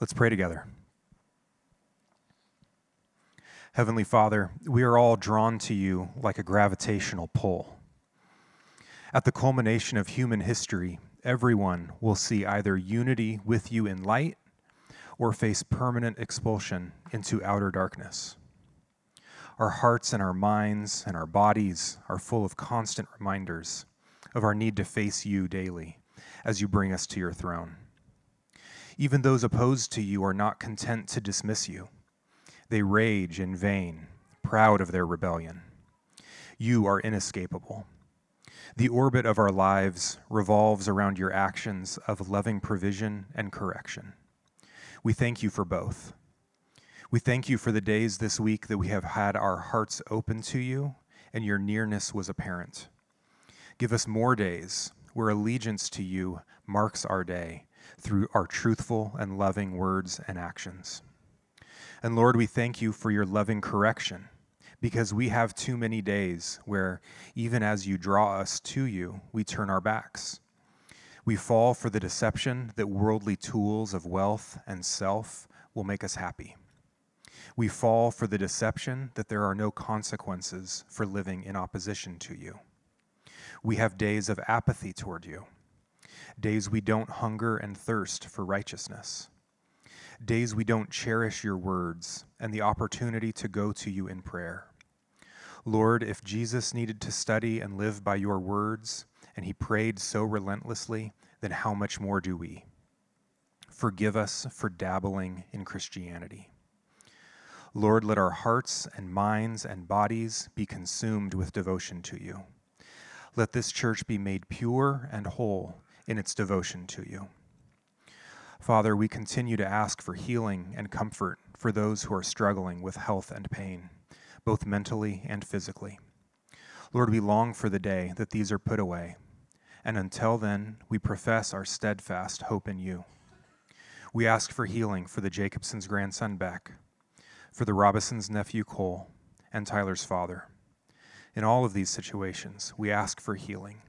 Let's pray together. Heavenly Father, we are all drawn to you like a gravitational pull. At the culmination of human history, everyone will see either unity with you in light or face permanent expulsion into outer darkness. Our hearts and our minds and our bodies are full of constant reminders of our need to face you daily as you bring us to your throne. Even those opposed to you are not content to dismiss you. They rage in vain, proud of their rebellion. You are inescapable. The orbit of our lives revolves around your actions of loving provision and correction. We thank you for both. We thank you for the days this week that we have had our hearts open to you and your nearness was apparent. Give us more days where allegiance to you marks our day through our truthful and loving words and actions. And Lord, we thank you for your loving correction because we have too many days where, even as you draw us to you, we turn our backs. We fall for the deception that worldly tools of wealth and self will make us happy. We fall for the deception that there are no consequences for living in opposition to you. We have days of apathy toward you, days we don't hunger and thirst for righteousness, days we don't cherish your words and the opportunity to go to you in prayer. Lord, if Jesus needed to study and live by your words, and he prayed so relentlessly, then how much more do we? Forgive us for dabbling in Christianity. Lord, let our hearts and minds and bodies be consumed with devotion to you. Let this church be made pure and whole in its devotion to you. Father, we continue to ask for healing and comfort for those who are struggling with health and pain, both mentally and physically. Lord, we long for the day that these are put away, and until then, we profess our steadfast hope in you. We ask for healing for the Jacobsons' grandson Beck for the Robisons' nephew Cole, and Tyler's father. In all of these situations, we ask for healing,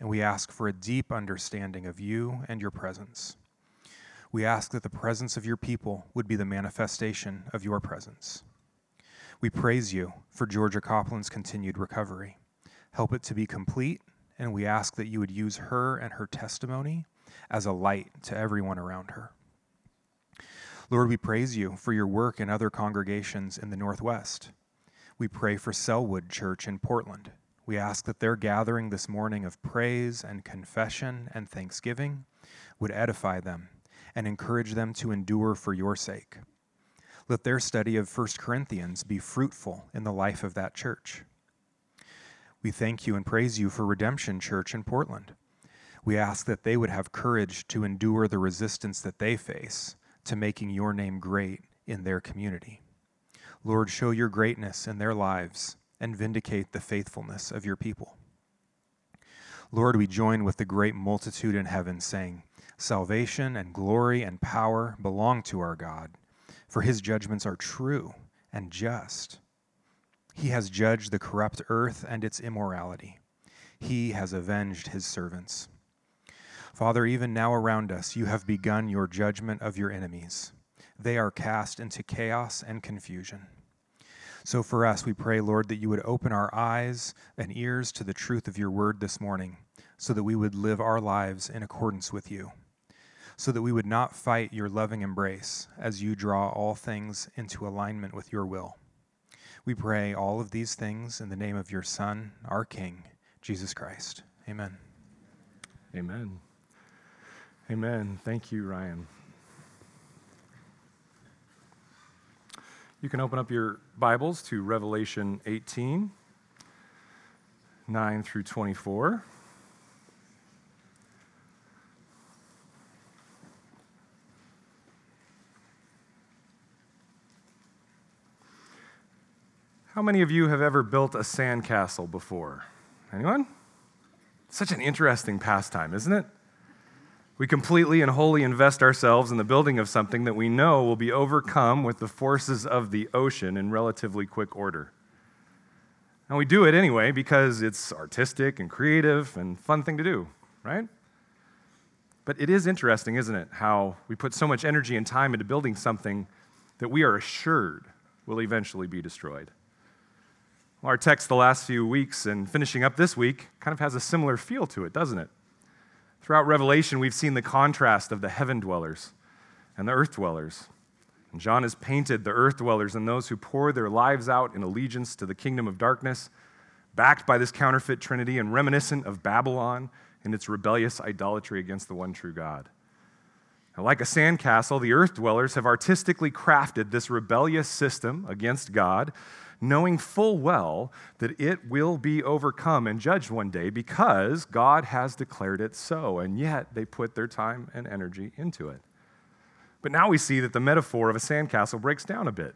and we ask for a deep understanding of you and your presence. We ask that the presence of your people would be the manifestation of your presence. We praise you for Georgia Copland's continued recovery. Help it to be complete, and we ask that you would use her and her testimony as a light to everyone around her. Lord, we praise you for your work in other congregations in the Northwest. We pray for Sellwood Church in Portland. We ask that their gathering this morning of praise and confession and thanksgiving would edify them and encourage them to endure for your sake. Let their study of 1 Corinthians be fruitful in the life of that church. We thank you and praise you for Redemption Church in Portland. We ask that they would have courage to endure the resistance that they face to making your name great in their community. Lord, show your greatness in their lives and vindicate the faithfulness of your people. Lord, we join with the great multitude in heaven, saying, Salvation and glory and power belong to our God, for his judgments are true and just. He has judged the corrupt earth and its immorality. He has avenged his servants. Father, even now around us, you have begun your judgment of your enemies. They are cast into chaos and confusion. So for us, we pray, Lord, that you would open our eyes and ears to the truth of your word this morning, so that we would live our lives in accordance with you, so that we would not fight your loving embrace as you draw all things into alignment with your will. We pray all of these things in the name of your Son, our King, Jesus Christ. Amen. Amen. Amen. Thank you, Ryan. You can open up your Bibles to Revelation 18, 9 through 24. How many of you have ever built a sandcastle before? Anyone? Such an interesting pastime, isn't it? We completely and wholly invest ourselves in the building of something that we know will be overcome with the forces of the ocean in relatively quick order. And we do it anyway because it's artistic and creative and fun thing to do, right? But it is interesting, isn't it, how we put so much energy and time into building something that we are assured will eventually be destroyed. Well, our text the last few weeks and finishing up this week kind of has a similar feel to it, doesn't it? Throughout Revelation, we've seen the contrast of the heaven dwellers and the earth dwellers. And John has painted the earth dwellers and those who pour their lives out in allegiance to the kingdom of darkness, backed by this counterfeit trinity and reminiscent of Babylon and its rebellious idolatry against the one true God. Now, like a sandcastle, the earth dwellers have artistically crafted this rebellious system against God, knowing full well that it will be overcome and judged one day because God has declared it so, and yet they put their time and energy into it. But now we see that the metaphor of a sandcastle breaks down a bit.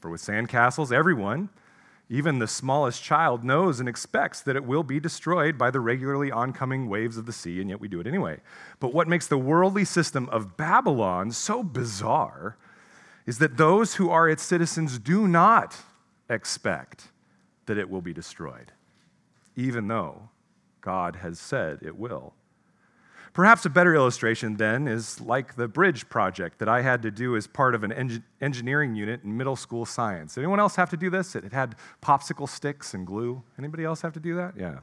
For with sandcastles, everyone, even the smallest child, knows and expects that it will be destroyed by the regularly oncoming waves of the sea, and yet we do it anyway. But what makes the worldly system of Babylon so bizarre is that those who are its citizens do not expect that it will be destroyed, even though God has said it will. Perhaps a better illustration then is like the bridge project that I had to do as part of an engineering unit in middle school science. Anyone else have to do this? It had popsicle sticks and glue. Anybody else have to do that? Yeah.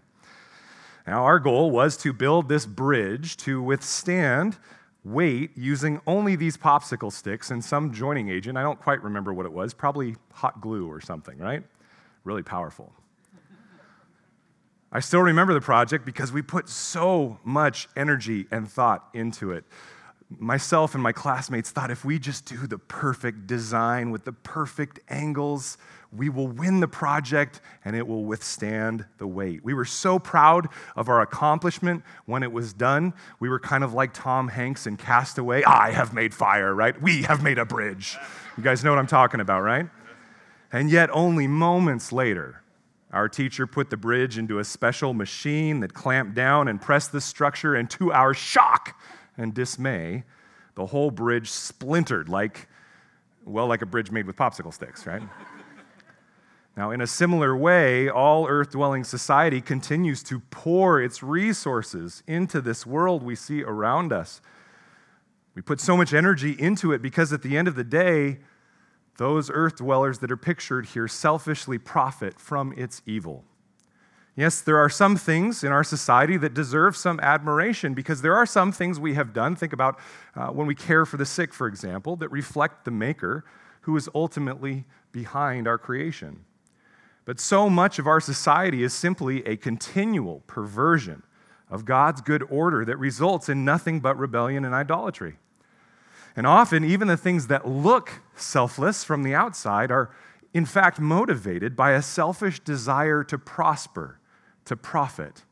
Now, our goal was to build this bridge to withstand weight using only these popsicle sticks and some joining agent. I don't quite remember what it was, probably hot glue or something, right? Really powerful. I still remember the project because we put so much energy and thought into it. Myself and my classmates thought if we just do the perfect design with the perfect angles, we will win the project and it will withstand the weight. We were so proud of our accomplishment when it was done. We were kind of like Tom Hanks in Castaway. I have made fire, right? We have made a bridge. You guys know what I'm talking about, right? And yet, only moments later, our teacher put the bridge into a special machine that clamped down and pressed the structure, and to our shock and dismay, the whole bridge splintered like, well, like a bridge made with popsicle sticks, right? Now, in a similar way, all earth dwelling society continues to pour its resources into this world we see around us. We put so much energy into it because at the end of the day, those earth dwellers that are pictured here selfishly profit from its evil. Yes, there are some things in our society that deserve some admiration because there are some things we have done. Think about uh, when we care for the sick, for example, that reflect the Maker who is ultimately behind our creation. But so much of our society is simply a continual perversion of God's good order that results in nothing but rebellion and idolatry. And often, even the things that look selfless from the outside are, in fact, motivated by a selfish desire to prosper, to profit,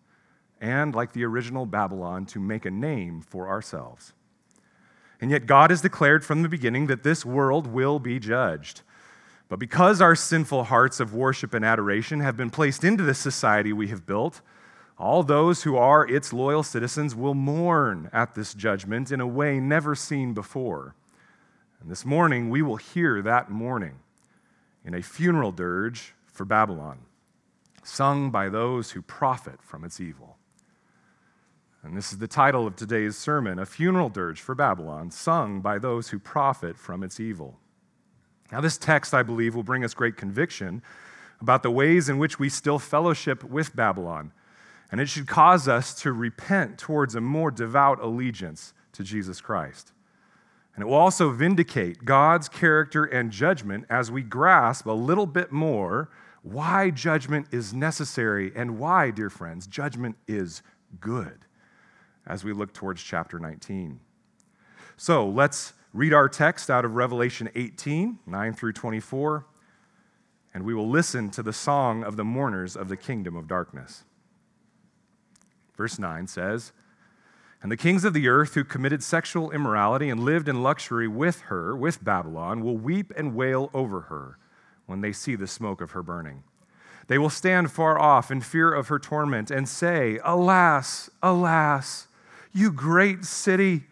and, like the original Babylon, to make a name for ourselves. And yet, God has declared from the beginning that this world will be judged. But because our sinful hearts of worship and adoration have been placed into the society we have built, all those who are its loyal citizens will mourn at this judgment in a way never seen before. And this morning, we will hear that mourning in a funeral dirge for Babylon, sung by those who profit from its evil. And this is the title of today's sermon A Funeral Dirge for Babylon, sung by those who profit from its evil. Now, this text, I believe, will bring us great conviction about the ways in which we still fellowship with Babylon and it should cause us to repent towards a more devout allegiance to Jesus Christ. And it will also vindicate God's character and judgment as we grasp a little bit more why judgment is necessary and why, dear friends, judgment is good as we look towards chapter 19. So let's read our text out of Revelation 18, 9 through 24, and we will listen to the song of the mourners of the kingdom of darkness. Verse 9 says, And the kings of the earth who committed sexual immorality and lived in luxury with her, with Babylon, will weep and wail over her when they see the smoke of her burning. They will stand far off in fear of her torment and say, Alas, alas, you great city,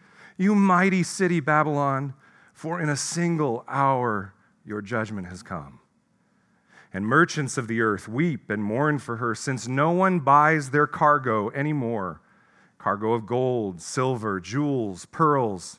you mighty city, Babylon, for in a single hour your judgment has come and merchants of the earth weep and mourn for her, since no one buys their cargo anymore. cargo of gold, silver, jewels, pearls,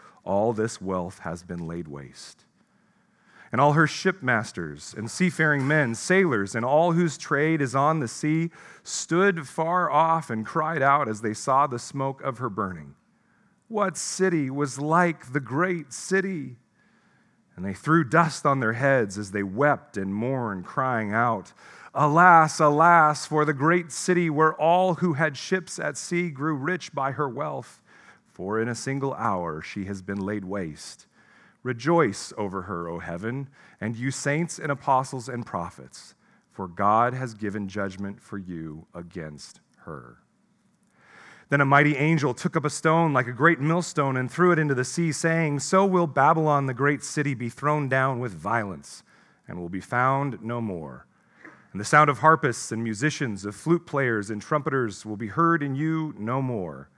all this wealth has been laid waste and all her shipmasters and seafaring men, sailors, and all whose trade is on the sea, stood far off and cried out as they saw the smoke of her burning. What city was like the great city? And they threw dust on their heads as they wept and mourned, crying out, Alas, alas, for the great city where all who had ships at sea grew rich by her wealth. For in a single hour she has been laid waste Rejoice over her, O heaven, and you saints and apostles and prophets, for God has given judgment for you against her. Then a mighty angel took up a stone like a great millstone and threw it into the sea, saying, So will Babylon, the great city, be thrown down with violence and will be found no more. And the sound of harpists and musicians, of flute players and trumpeters will be heard in you no more.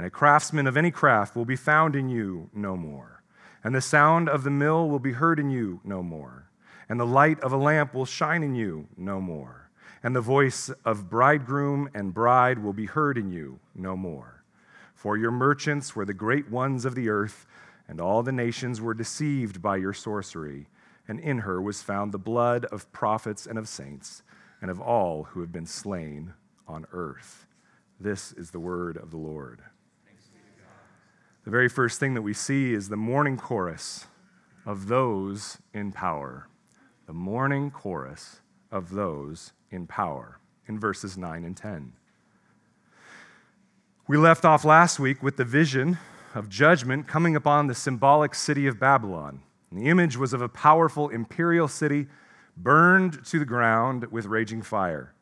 And a craftsman of any craft will be found in you no more and the sound of the mill will be heard in you no more, and the light of a lamp will shine in you no more, and the voice of bridegroom and bride will be heard in you no more. For your merchants were the great ones of the earth, and all the nations were deceived by your sorcery, and in her was found the blood of prophets and of saints, and of all who have been slain on earth. This is the word of the Lord. The very first thing that we see is the mourning chorus of those in power. The mourning chorus of those in power in verses 9 and 10. We left off last week with the vision of judgment coming upon the symbolic city of Babylon. And the image was of a powerful imperial city burned to the ground with raging fire.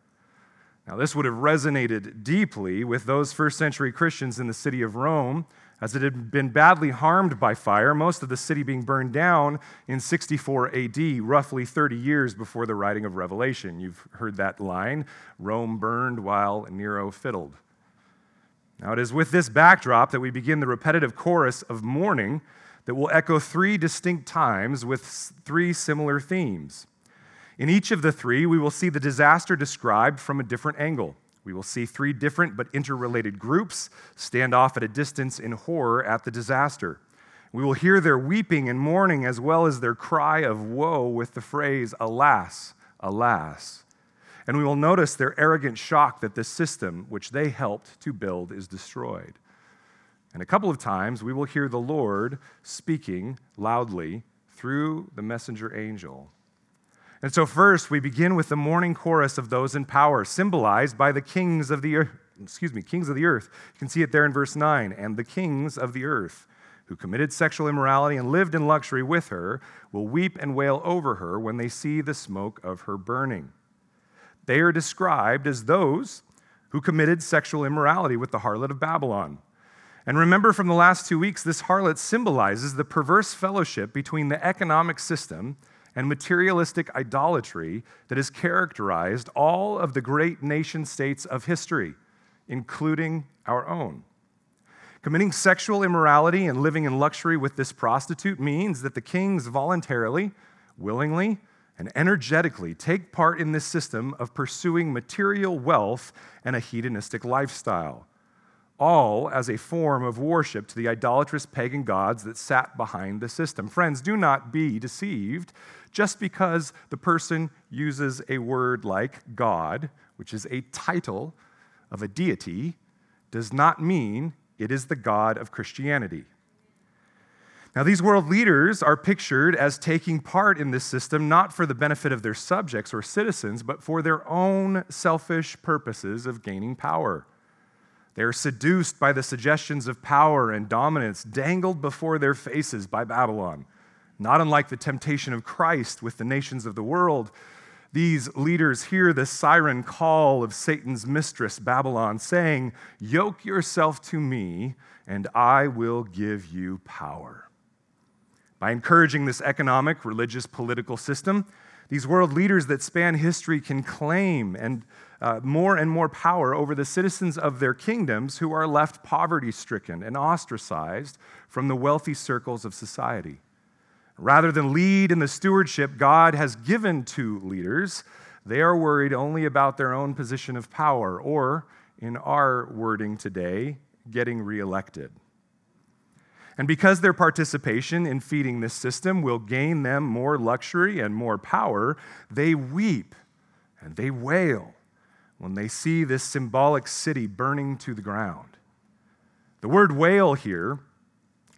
Now, this would have resonated deeply with those first century Christians in the city of Rome as it had been badly harmed by fire, most of the city being burned down in 64 AD, roughly 30 years before the writing of Revelation. You've heard that line Rome burned while Nero fiddled. Now, it is with this backdrop that we begin the repetitive chorus of mourning that will echo three distinct times with three similar themes. In each of the three, we will see the disaster described from a different angle. We will see three different but interrelated groups stand off at a distance in horror at the disaster. We will hear their weeping and mourning as well as their cry of woe with the phrase, Alas, alas. And we will notice their arrogant shock that the system which they helped to build is destroyed. And a couple of times we will hear the Lord speaking loudly through the messenger angel. And so, first, we begin with the mourning chorus of those in power, symbolized by the kings of the earth. Excuse me, kings of the earth. You can see it there in verse 9. And the kings of the earth who committed sexual immorality and lived in luxury with her will weep and wail over her when they see the smoke of her burning. They are described as those who committed sexual immorality with the harlot of Babylon. And remember from the last two weeks, this harlot symbolizes the perverse fellowship between the economic system and materialistic idolatry that has characterized all of the great nation states of history, including our own. Committing sexual immorality and living in luxury with this prostitute means that the kings voluntarily, willingly, and energetically take part in this system of pursuing material wealth and a hedonistic lifestyle, all as a form of worship to the idolatrous pagan gods that sat behind the system. Friends, do not be deceived just because the person uses a word like God, which is a title of a deity, does not mean it is the God of Christianity. Now, these world leaders are pictured as taking part in this system not for the benefit of their subjects or citizens, but for their own selfish purposes of gaining power. They are seduced by the suggestions of power and dominance dangled before their faces by Babylon. Not unlike the temptation of Christ with the nations of the world, these leaders hear the siren call of Satan's mistress, Babylon, saying, Yoke yourself to me, and I will give you power. By encouraging this economic, religious, political system, these world leaders that span history can claim and uh, more and more power over the citizens of their kingdoms who are left poverty stricken and ostracized from the wealthy circles of society. Rather than lead in the stewardship God has given to leaders, they are worried only about their own position of power, or, in our wording today, getting reelected. And because their participation in feeding this system will gain them more luxury and more power, they weep and they wail when they see this symbolic city burning to the ground. The word wail here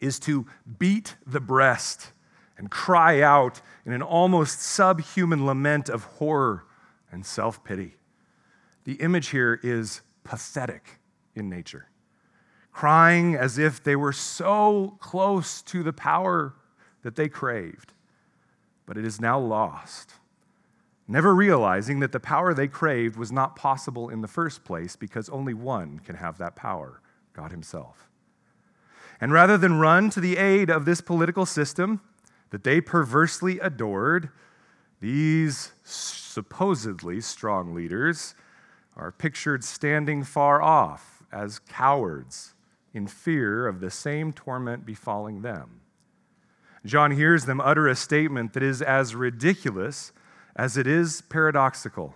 is to beat the breast and cry out in an almost subhuman lament of horror and self pity. The image here is pathetic in nature crying as if they were so close to the power that they craved, but it is now lost. Never realizing that the power they craved was not possible in the first place because only one can have that power God Himself. And rather than run to the aid of this political system that they perversely adored, these supposedly strong leaders are pictured standing far off as cowards in fear of the same torment befalling them. John hears them utter a statement that is as ridiculous as it is paradoxical.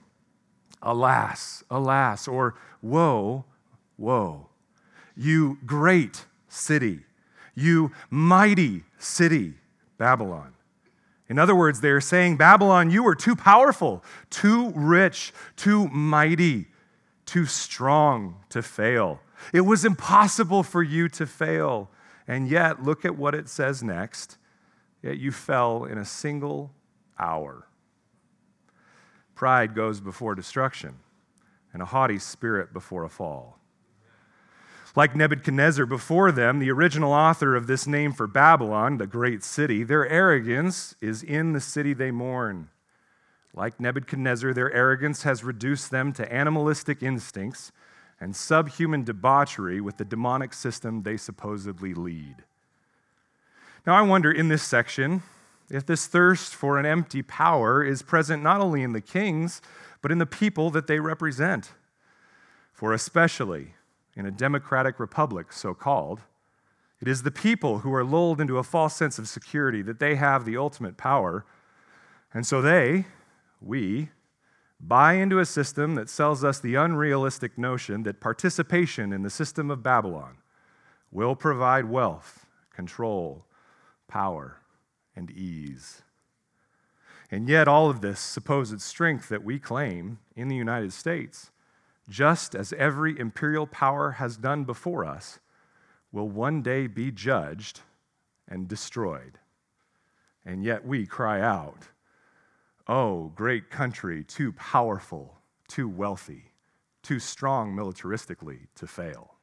Alas, alas, or woe, woe. You great city, you mighty city, Babylon. In other words, they're saying, Babylon, you were too powerful, too rich, too mighty, too strong to fail. It was impossible for you to fail. And yet, look at what it says next. Yet you fell in a single hour. Pride goes before destruction, and a haughty spirit before a fall. Like Nebuchadnezzar before them, the original author of this name for Babylon, the great city, their arrogance is in the city they mourn. Like Nebuchadnezzar, their arrogance has reduced them to animalistic instincts and subhuman debauchery with the demonic system they supposedly lead. Now, I wonder in this section if this thirst for an empty power is present not only in the kings, but in the people that they represent. For especially in a democratic republic, so called, it is the people who are lulled into a false sense of security that they have the ultimate power. And so they, we, buy into a system that sells us the unrealistic notion that participation in the system of Babylon will provide wealth, control, power, and ease. And yet, all of this supposed strength that we claim in the United States, just as every imperial power has done before us, will one day be judged and destroyed. And yet we cry out, Oh, great country, too powerful, too wealthy, too strong militaristically to fail.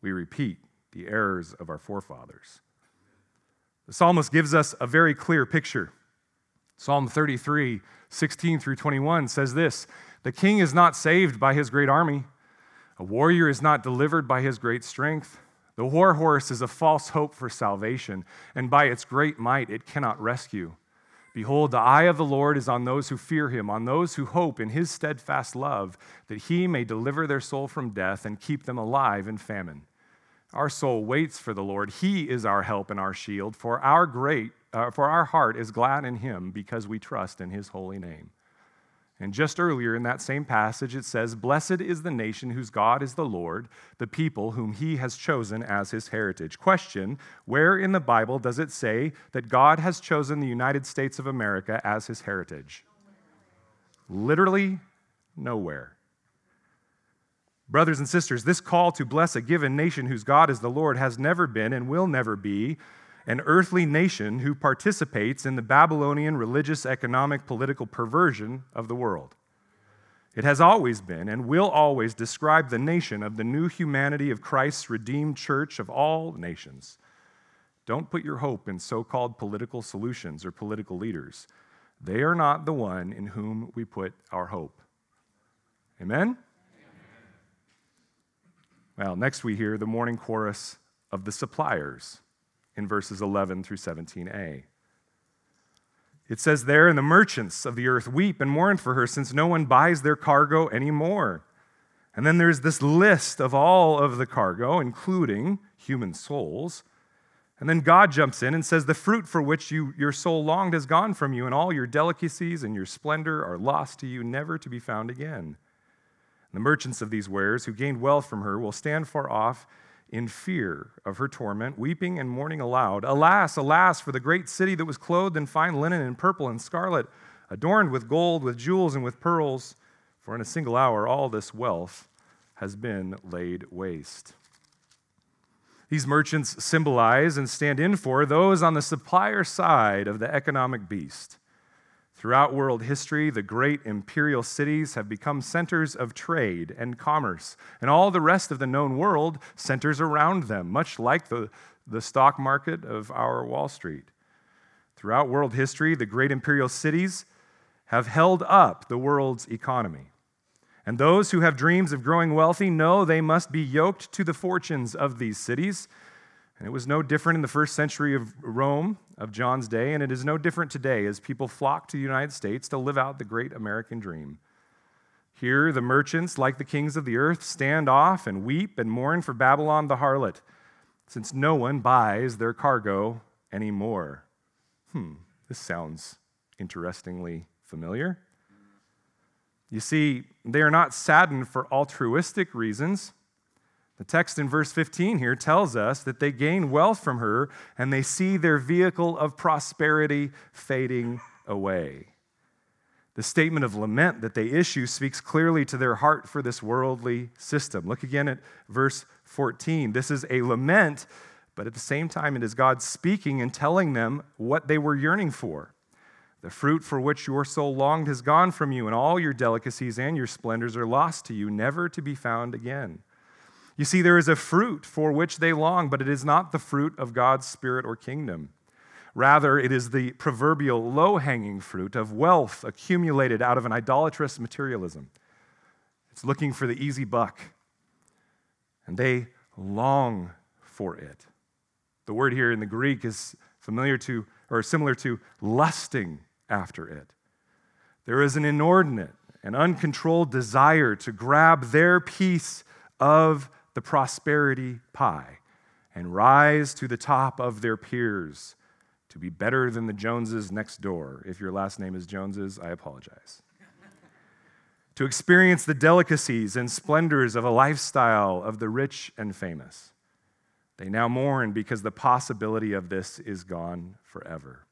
We repeat the errors of our forefathers. The psalmist gives us a very clear picture. Psalm 33, 16 through 21 says this The king is not saved by his great army, a warrior is not delivered by his great strength. The war horse is a false hope for salvation, and by its great might it cannot rescue. Behold, the eye of the Lord is on those who fear him, on those who hope in his steadfast love, that he may deliver their soul from death and keep them alive in famine. Our soul waits for the Lord. He is our help and our shield, for our great uh, for our heart is glad in him because we trust in his holy name. And just earlier in that same passage, it says, Blessed is the nation whose God is the Lord, the people whom he has chosen as his heritage. Question Where in the Bible does it say that God has chosen the United States of America as his heritage? Literally nowhere. Brothers and sisters, this call to bless a given nation whose God is the Lord has never been and will never be an earthly nation who participates in the Babylonian religious, economic, political perversion of the world. It has always been and will always describe the nation of the new humanity of Christ's redeemed church of all nations. Don't put your hope in so called political solutions or political leaders. They are not the one in whom we put our hope. Amen? Well, next we hear the mourning chorus of the suppliers in verses 11 through 17a. It says there, and the merchants of the earth weep and mourn for her, since no one buys their cargo anymore. And then there's this list of all of the cargo, including human souls. And then God jumps in and says, The fruit for which you, your soul longed has gone from you, and all your delicacies and your splendor are lost to you, never to be found again. The merchants of these wares, who gained wealth from her, will stand far off in fear of her torment, weeping and mourning aloud. Alas, alas, for the great city that was clothed in fine linen and purple and scarlet, adorned with gold, with jewels, and with pearls. For in a single hour all this wealth has been laid waste. These merchants symbolize and stand in for those on the supplier side of the economic beast. Throughout world history, the great imperial cities have become centers of trade and commerce, and all the rest of the known world centers around them, much like the, the stock market of our Wall Street. Throughout world history, the great imperial cities have held up the world's economy. And those who have dreams of growing wealthy know they must be yoked to the fortunes of these cities and it was no different in the first century of Rome of John's day, and it is no different today as people flock to the United States to live out the great American dream. Here, the merchants, like the kings of the earth, stand off and weep and mourn for Babylon the harlot, since no one buys their cargo anymore. Hmm, this sounds interestingly familiar. You see, they are not saddened for altruistic reasons. The text in verse 15 here tells us that they gain wealth from her and they see their vehicle of prosperity fading away. The statement of lament that they issue speaks clearly to their heart for this worldly system. Look again at verse 14. This is a lament, but at the same time, it is God speaking and telling them what they were yearning for. The fruit for which your soul longed has gone from you, and all your delicacies and your splendors are lost to you, never to be found again. You see, there is a fruit for which they long, but it is not the fruit of God's Spirit or kingdom. Rather, it is the proverbial low hanging fruit of wealth accumulated out of an idolatrous materialism. It's looking for the easy buck, and they long for it. The word here in the Greek is familiar to, or similar to, lusting after it. There is an inordinate and uncontrolled desire to grab their piece of the prosperity pie and rise to the top of their peers to be better than the Joneses next door. If your last name is Joneses, I apologize. to experience the delicacies and splendors of a lifestyle of the rich and famous. They now mourn because the possibility of this is gone forever.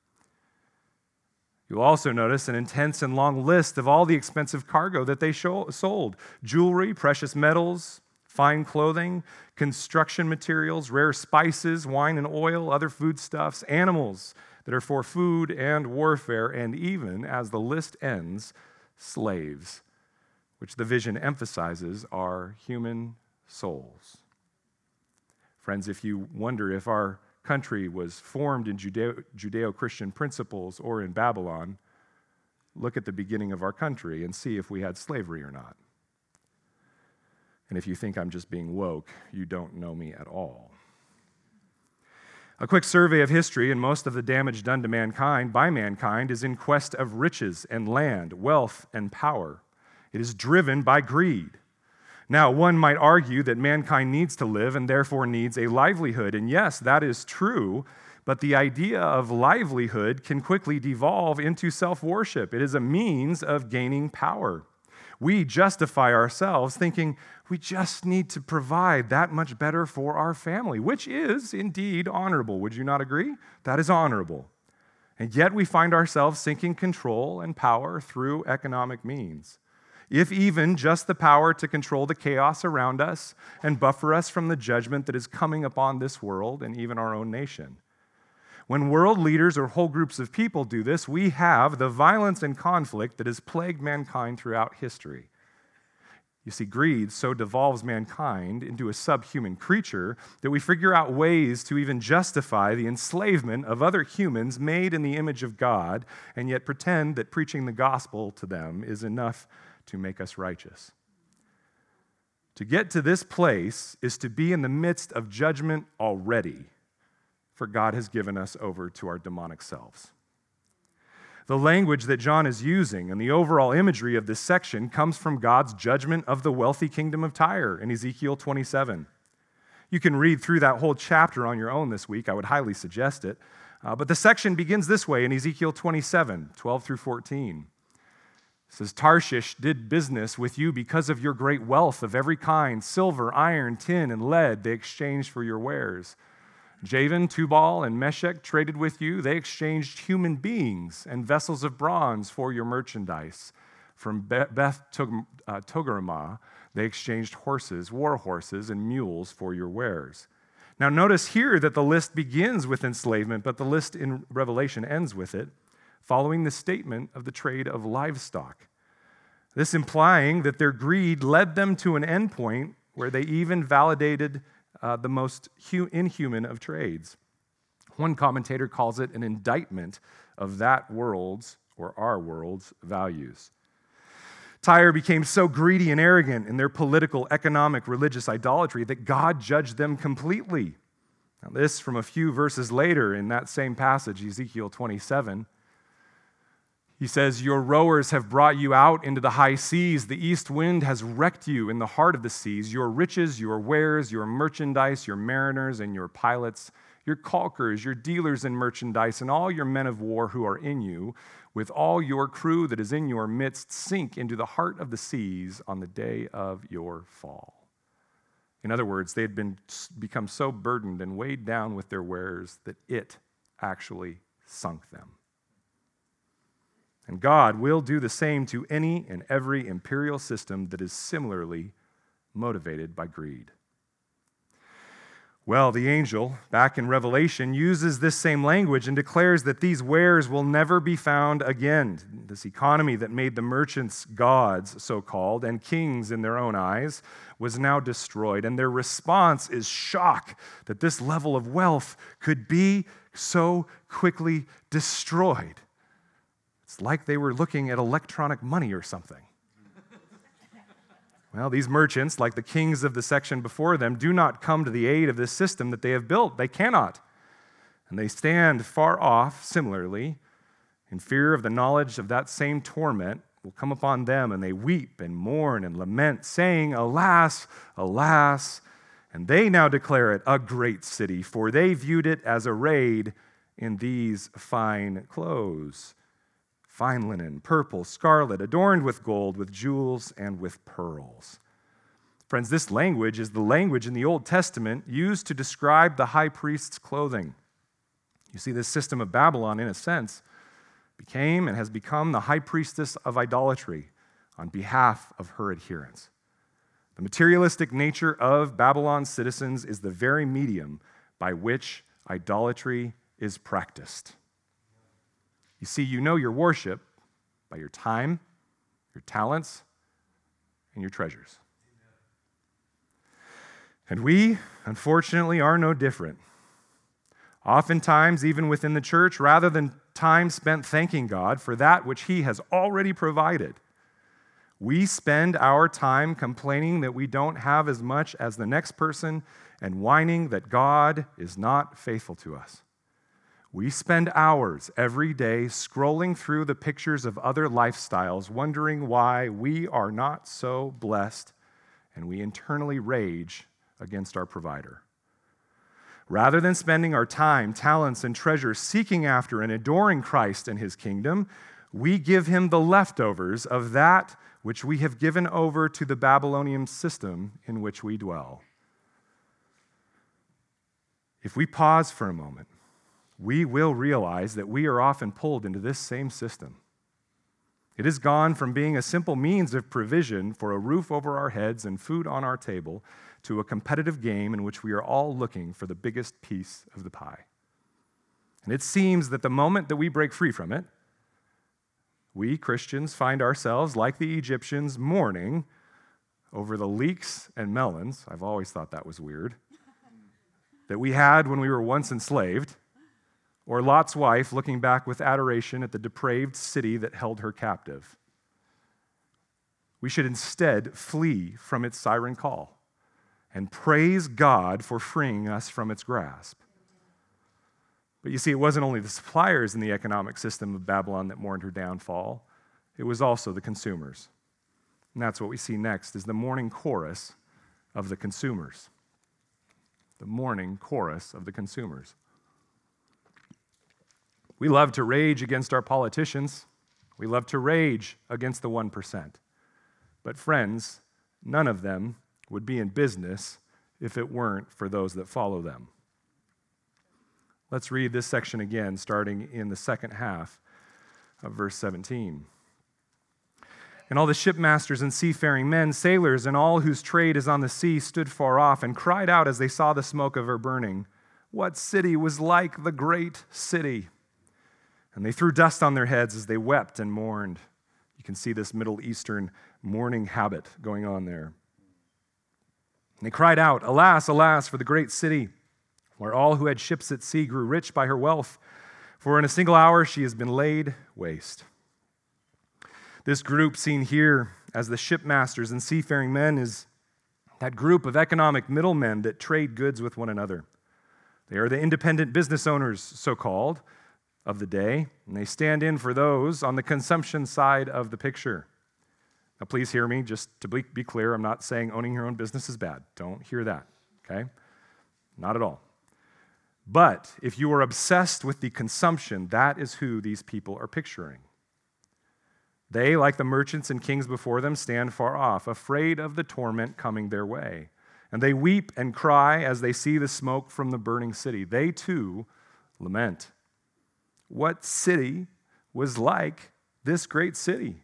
You'll also notice an intense and long list of all the expensive cargo that they sold jewelry, precious metals, fine clothing, construction materials, rare spices, wine and oil, other foodstuffs, animals that are for food and warfare, and even, as the list ends, slaves, which the vision emphasizes are human souls. Friends, if you wonder if our country was formed in Judeo Christian principles or in Babylon, look at the beginning of our country and see if we had slavery or not. And if you think I'm just being woke, you don't know me at all. A quick survey of history and most of the damage done to mankind by mankind is in quest of riches and land, wealth and power. It is driven by greed. Now, one might argue that mankind needs to live and therefore needs a livelihood. And yes, that is true, but the idea of livelihood can quickly devolve into self worship. It is a means of gaining power we justify ourselves thinking we just need to provide that much better for our family, which is indeed honorable. Would you not agree? That is honorable. And yet we find ourselves seeking control and power through economic means. If even just the power to control the chaos around us and buffer us from the judgment that is coming upon this world and even our own nation. When world leaders or whole groups of people do this, we have the violence and conflict that has plagued mankind throughout history. You see, greed so devolves mankind into a subhuman creature that we figure out ways to even justify the enslavement of other humans made in the image of God and yet pretend that preaching the gospel to them is enough to make us righteous. To get to this place is to be in the midst of judgment already, for God has given us over to our demonic selves. The language that John is using and the overall imagery of this section comes from God's judgment of the wealthy kingdom of Tyre in Ezekiel 27. You can read through that whole chapter on your own this week. I would highly suggest it. Uh, but the section begins this way in Ezekiel 27 12 through 14. It says, Tarshish did business with you because of your great wealth of every kind silver, iron, tin, and lead they exchanged for your wares. Javan, Tubal, and Meshech traded with you. They exchanged human beings and vessels of bronze for your merchandise. From Beth uh, Togarmah, they exchanged horses, war horses, and mules for your wares. Now, notice here that the list begins with enslavement, but the list in Revelation ends with it following the statement of the trade of livestock. This implying that their greed led them to an endpoint where they even validated uh, the most hu- inhuman of trades. One commentator calls it an indictment of that world's or our world's values. Tyre became so greedy and arrogant in their political, economic, religious idolatry that God judged them completely. Now, this from a few verses later in that same passage, Ezekiel 27. He says, Your rowers have brought you out into the high seas. The east wind has wrecked you in the heart of the seas. Your riches, your wares, your merchandise, your mariners and your pilots, your caulkers, your dealers in merchandise, and all your men of war who are in you, with all your crew that is in your midst, sink into the heart of the seas on the day of your fall. In other words, they had been, become so burdened and weighed down with their wares that it actually sunk them. And God will do the same to any and every imperial system that is similarly motivated by greed. Well, the angel, back in Revelation, uses this same language and declares that these wares will never be found again. This economy that made the merchants gods, so called, and kings in their own eyes, was now destroyed. And their response is shock that this level of wealth could be so quickly destroyed. It's like they were looking at electronic money or something. Well, these merchants, like the kings of the section before them, do not come to the aid of this system that they have built. They cannot. And they stand far off, similarly, in fear of the knowledge of that same torment will come upon them, and they weep and mourn and lament, saying, Alas, alas. And they now declare it a great city, for they viewed it as arrayed in these fine clothes fine linen, purple, scarlet, adorned with gold, with jewels, and with pearls. Friends, this language is the language in the Old Testament used to describe the high priest's clothing. You see, this system of Babylon, in a sense, became and has become the high priestess of idolatry on behalf of her adherents. The materialistic nature of Babylon's citizens is the very medium by which idolatry is practiced. You see, you know your worship by your time, your talents, and your treasures. And we, unfortunately, are no different. Oftentimes, even within the church, rather than time spent thanking God for that which He has already provided, we spend our time complaining that we don't have as much as the next person and whining that God is not faithful to us. We spend hours every day scrolling through the pictures of other lifestyles, wondering why we are not so blessed, and we internally rage against our provider. Rather than spending our time, talents, and treasure seeking after and adoring Christ and his kingdom, we give him the leftovers of that which we have given over to the Babylonian system in which we dwell. If we pause for a moment, we will realize that we are often pulled into this same system. It has gone from being a simple means of provision for a roof over our heads and food on our table to a competitive game in which we are all looking for the biggest piece of the pie. And it seems that the moment that we break free from it, we Christians find ourselves, like the Egyptians, mourning over the leeks and melons. I've always thought that was weird. that we had when we were once enslaved, or Lot's wife looking back with adoration at the depraved city that held her captive. We should instead flee from its siren call and praise God for freeing us from its grasp. But you see, it wasn't only the suppliers in the economic system of Babylon that mourned her downfall, it was also the consumers. And that's what we see next is the mourning chorus of the consumers. The mourning chorus of the consumers. We love to rage against our politicians. We love to rage against the 1%. But, friends, none of them would be in business if it weren't for those that follow them. Let's read this section again, starting in the second half of verse 17. And all the shipmasters and seafaring men, sailors, and all whose trade is on the sea stood far off and cried out as they saw the smoke of her burning, What city was like the great city? And they threw dust on their heads as they wept and mourned. You can see this Middle Eastern mourning habit going on there. And they cried out, Alas, alas, for the great city, where all who had ships at sea grew rich by her wealth, for in a single hour she has been laid waste. This group seen here as the shipmasters and seafaring men is that group of economic middlemen that trade goods with one another. They are the independent business owners, so called, of the day, and they stand in for those on the consumption side of the picture. Now, please hear me, just to be clear, I'm not saying owning your own business is bad. Don't hear that, okay? Not at all. But if you are obsessed with the consumption, that is who these people are picturing. They, like the merchants and kings before them, stand far off, afraid of the torment coming their way. And they weep and cry as they see the smoke from the burning city. They too lament. What city was like this great city?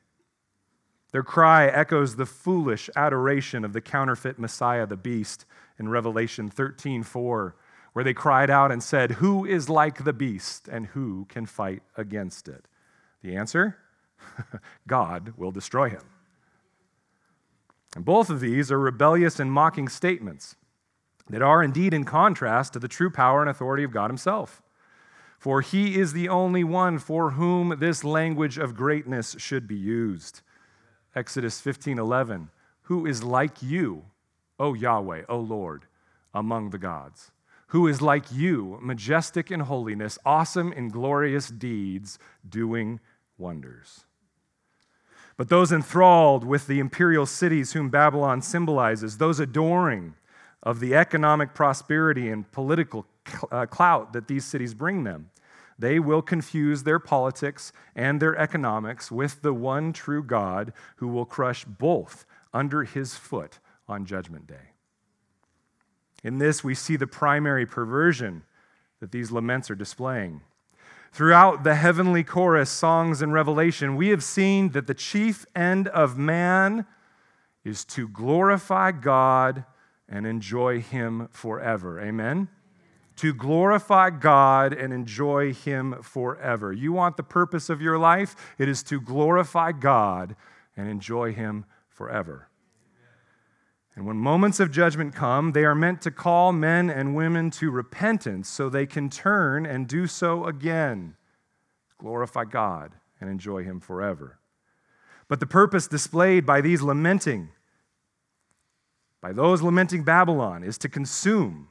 Their cry echoes the foolish adoration of the counterfeit Messiah, the beast, in Revelation 13 4, where they cried out and said, Who is like the beast and who can fight against it? The answer? God will destroy him. And both of these are rebellious and mocking statements that are indeed in contrast to the true power and authority of God Himself. For He is the only one for whom this language of greatness should be used. Exodus 15 11. Who is like you, O Yahweh, O Lord, among the gods? Who is like you, majestic in holiness, awesome in glorious deeds, doing wonders? But those enthralled with the imperial cities whom Babylon symbolizes, those adoring of the economic prosperity and political uh, clout that these cities bring them, they will confuse their politics and their economics with the one true God who will crush both under his foot on Judgment Day. In this, we see the primary perversion that these laments are displaying. Throughout the heavenly chorus, songs, and revelation, we have seen that the chief end of man is to glorify God and enjoy Him forever. Amen? To glorify God and enjoy Him forever. You want the purpose of your life? It is to glorify God and enjoy Him forever. And when moments of judgment come, they are meant to call men and women to repentance so they can turn and do so again, glorify God, and enjoy Him forever. But the purpose displayed by these lamenting, by those lamenting Babylon, is to consume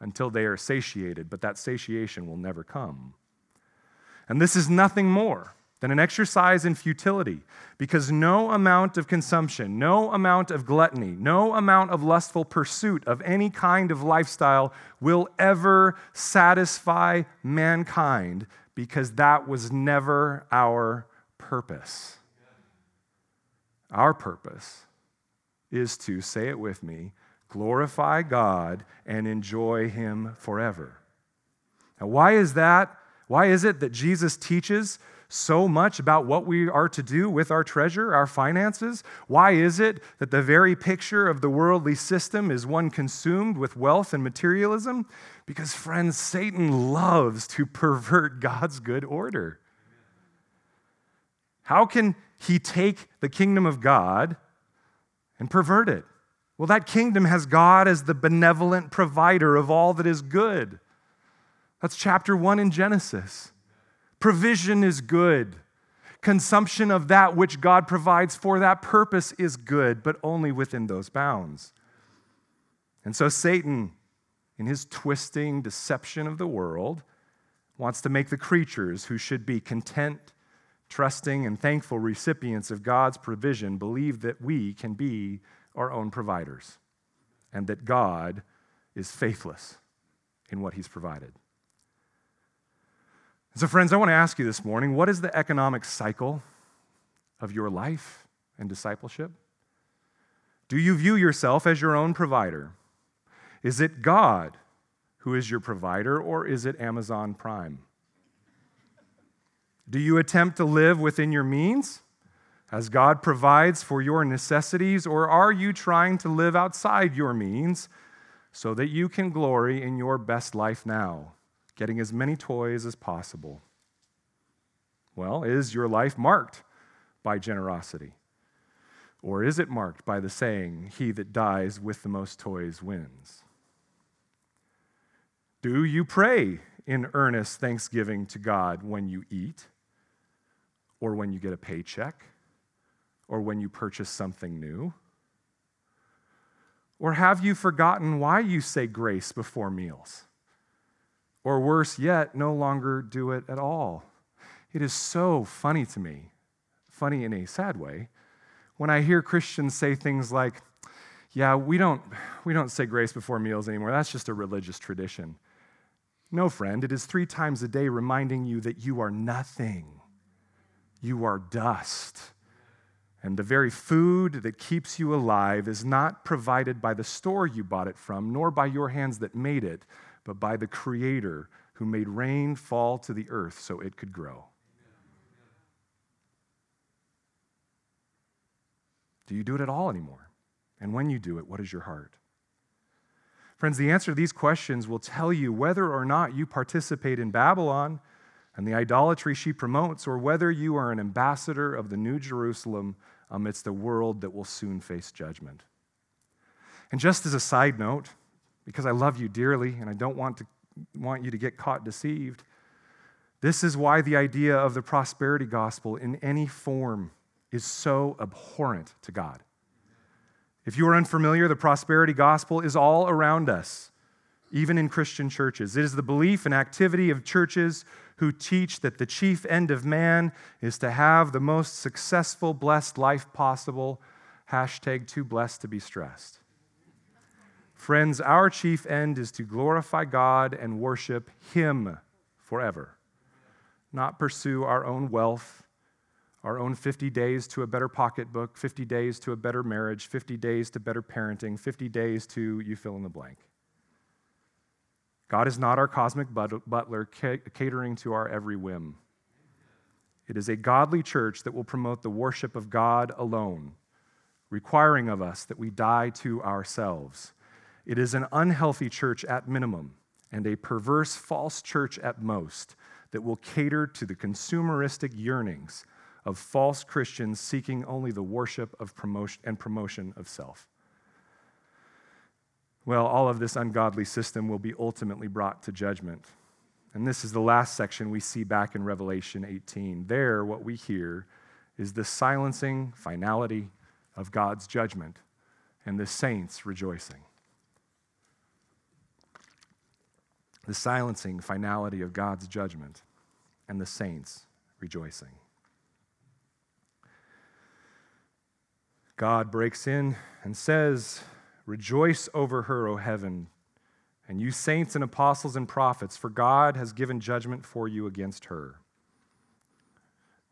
until they are satiated, but that satiation will never come. And this is nothing more than an exercise in futility, because no amount of consumption, no amount of gluttony, no amount of lustful pursuit of any kind of lifestyle will ever satisfy mankind, because that was never our purpose. Our purpose is to, say it with me, glorify God and enjoy Him forever. Now, why is that? Why is it that Jesus teaches so much about what we are to do with our treasure, our finances? Why is it that the very picture of the worldly system is one consumed with wealth and materialism? Because, friends, Satan loves to pervert God's good order. How can he take the kingdom of God and pervert it? Well, that kingdom has God as the benevolent provider of all that is good. That's chapter one in Genesis. Provision is good. Consumption of that which God provides for that purpose is good, but only within those bounds. And so Satan, in his twisting deception of the world, wants to make the creatures who should be content, trusting, and thankful recipients of God's provision believe that we can be our own providers and that God is faithless in what he's provided. So, friends, I want to ask you this morning what is the economic cycle of your life and discipleship? Do you view yourself as your own provider? Is it God who is your provider, or is it Amazon Prime? Do you attempt to live within your means as God provides for your necessities, or are you trying to live outside your means so that you can glory in your best life now? getting as many toys as possible. Well, is your life marked by generosity? Or is it marked by the saying, He that dies with the most toys wins? Do you pray in earnest thanksgiving to God when you eat, or when you get a paycheck, or when you purchase something new? Or have you forgotten why you say grace before meals? Or worse yet, no longer do it at all. It is so funny to me, funny in a sad way, when I hear Christians say things like, yeah, we don't, we don't say grace before meals anymore. That's just a religious tradition. No, friend, it is three times a day reminding you that you are nothing. You are dust. And the very food that keeps you alive is not provided by the store you bought it from, nor by your hands that made it, but by the Creator who made rain fall to the earth so it could grow. Do you do it at all anymore? And when you do it, what is your heart? Friends, the answer to these questions will tell you whether or not you participate in Babylon and the idolatry she promotes, or whether you are an ambassador of the New Jerusalem amidst a world that will soon face judgment. And just as a side note, because I love you dearly and I don't want, to, want you to get caught deceived. This is why the idea of the prosperity gospel in any form is so abhorrent to God. If you are unfamiliar, the prosperity gospel is all around us, even in Christian churches. It is the belief and activity of churches who teach that the chief end of man is to have the most successful, blessed life possible. Hashtag too blessed to be stressed. Friends, our chief end is to glorify God and worship Him forever, not pursue our own wealth, our own 50 days to a better pocketbook, 50 days to a better marriage, 50 days to better parenting, 50 days to you fill in the blank. God is not our cosmic butler catering to our every whim. It is a godly church that will promote the worship of God alone, requiring of us that we die to ourselves it is an unhealthy church at minimum and a perverse false church at most that will cater to the consumeristic yearnings of false Christians seeking only the worship of promotion and promotion of self. Well, all of this ungodly system will be ultimately brought to judgment. And this is the last section we see back in Revelation 18. There, what we hear is the silencing finality of God's judgment and the saints rejoicing. the silencing finality of God's judgment, and the saints rejoicing. God breaks in and says, Rejoice over her, O heaven, and you saints and apostles and prophets, for God has given judgment for you against her.